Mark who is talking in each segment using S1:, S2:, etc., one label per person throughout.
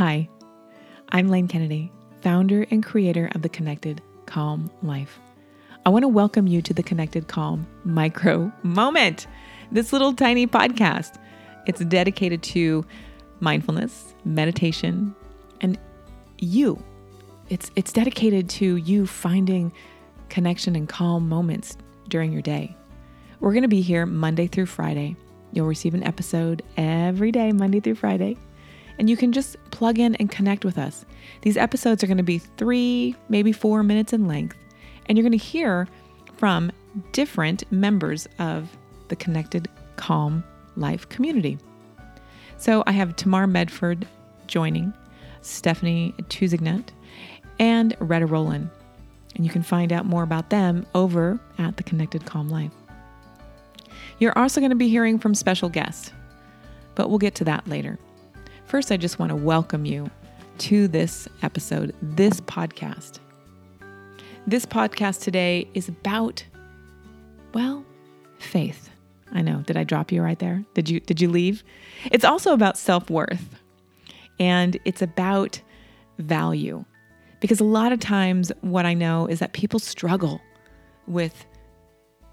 S1: Hi, I'm Lane Kennedy, founder and creator of the Connected Calm Life. I want to welcome you to the Connected Calm Micro Moment, this little tiny podcast. It's dedicated to mindfulness, meditation, and you. It's, it's dedicated to you finding connection and calm moments during your day. We're going to be here Monday through Friday. You'll receive an episode every day, Monday through Friday and you can just plug in and connect with us. These episodes are going to be three, maybe four minutes in length, and you're going to hear from different members of the Connected Calm Life community. So I have Tamar Medford joining, Stephanie Tuzignut, and Retta Roland. And you can find out more about them over at the Connected Calm Life. You're also going to be hearing from special guests, but we'll get to that later. First, I just want to welcome you to this episode, this podcast. This podcast today is about, well, faith. I know. Did I drop you right there? Did you did you leave? It's also about self-worth. And it's about value. Because a lot of times what I know is that people struggle with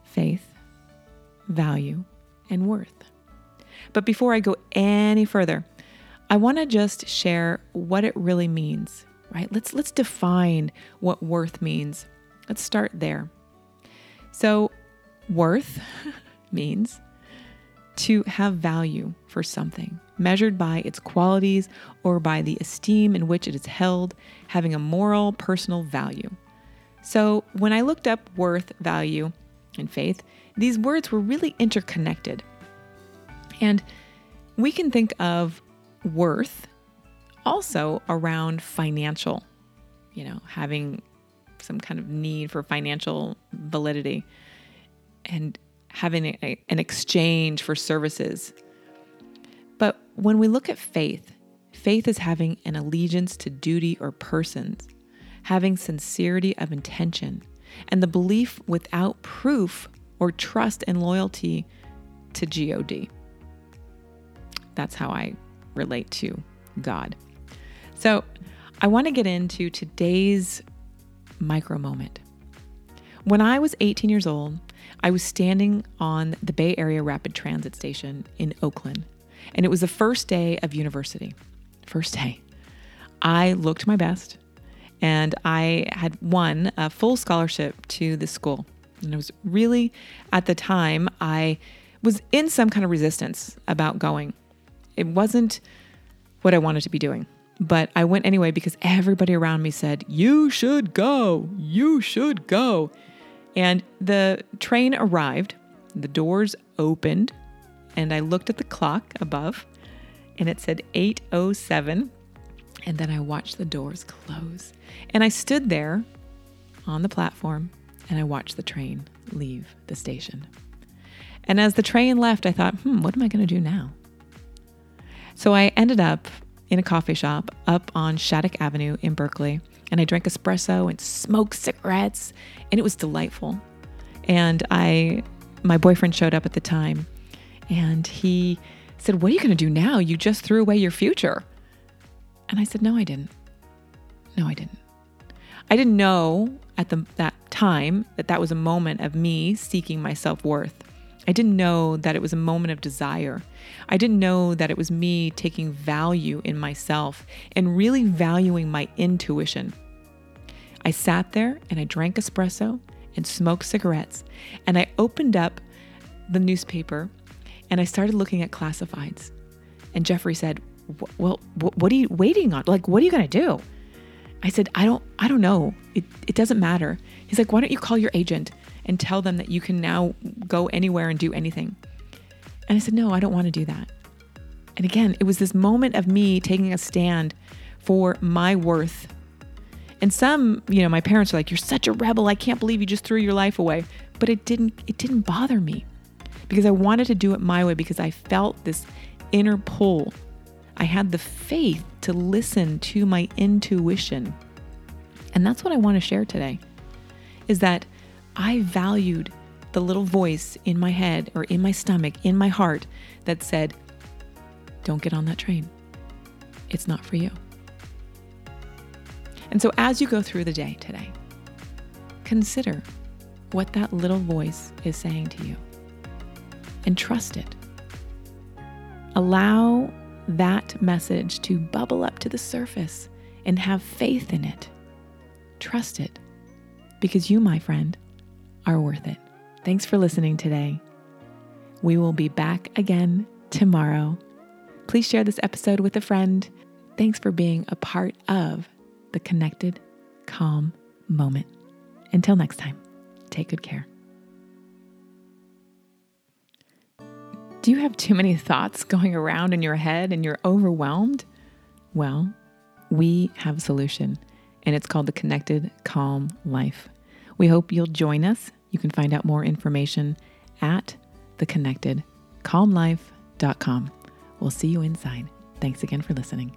S1: faith, value, and worth. But before I go any further, I want to just share what it really means, right? Let's let's define what worth means. Let's start there. So, worth means to have value for something, measured by its qualities or by the esteem in which it is held, having a moral, personal value. So, when I looked up worth, value, and faith, these words were really interconnected. And we can think of worth also around financial, you know, having some kind of need for financial validity and having a, an exchange for services. But when we look at faith, faith is having an allegiance to duty or persons, having sincerity of intention, and the belief without proof or trust and loyalty to God. That's how I relate to God. So, I want to get into today's micro moment. When I was 18 years old, I was standing on the Bay Area Rapid Transit Station in Oakland, and it was the first day of university. First day. I looked my best, and I had won a full scholarship to the school. And it was really, at the time, I was in some kind of resistance about going. It wasn't what I wanted to be doing. But I went anyway because everybody around me said, You should go. You should go. And the train arrived, the doors opened, and I looked at the clock above and it said 807. And then I watched the doors close. And I stood there on the platform and I watched the train leave the station. And as the train left, I thought, hmm, what am I going to do now? So I ended up in a coffee shop up on Shattuck Avenue in Berkeley, and I drank espresso and smoked cigarettes, and it was delightful. And I, my boyfriend showed up at the time, and he said, "What are you going to do now? You just threw away your future." And I said, "No, I didn't. No, I didn't. I didn't know at the, that time that that was a moment of me seeking my self worth." I didn't know that it was a moment of desire. I didn't know that it was me taking value in myself and really valuing my intuition. I sat there and I drank espresso and smoked cigarettes, and I opened up the newspaper and I started looking at classifieds. And Jeffrey said, "Well, what are you waiting on? Like, what are you going to do?" I said, "I don't, I don't know. It, it doesn't matter." He's like, "Why don't you call your agent?" And tell them that you can now go anywhere and do anything. And I said, No, I don't want to do that. And again, it was this moment of me taking a stand for my worth. And some, you know, my parents are like, You're such a rebel. I can't believe you just threw your life away. But it didn't, it didn't bother me because I wanted to do it my way because I felt this inner pull. I had the faith to listen to my intuition. And that's what I want to share today is that I valued the little voice in my head or in my stomach, in my heart that said, Don't get on that train. It's not for you. And so, as you go through the day today, consider what that little voice is saying to you and trust it. Allow that message to bubble up to the surface and have faith in it. Trust it because you, my friend, are worth it. Thanks for listening today. We will be back again tomorrow. Please share this episode with a friend. Thanks for being a part of the connected, calm moment. Until next time, take good care. Do you have too many thoughts going around in your head and you're overwhelmed? Well, we have a solution, and it's called the Connected Calm Life. We hope you'll join us. You can find out more information at theconnectedcalmlife.com. We'll see you inside. Thanks again for listening.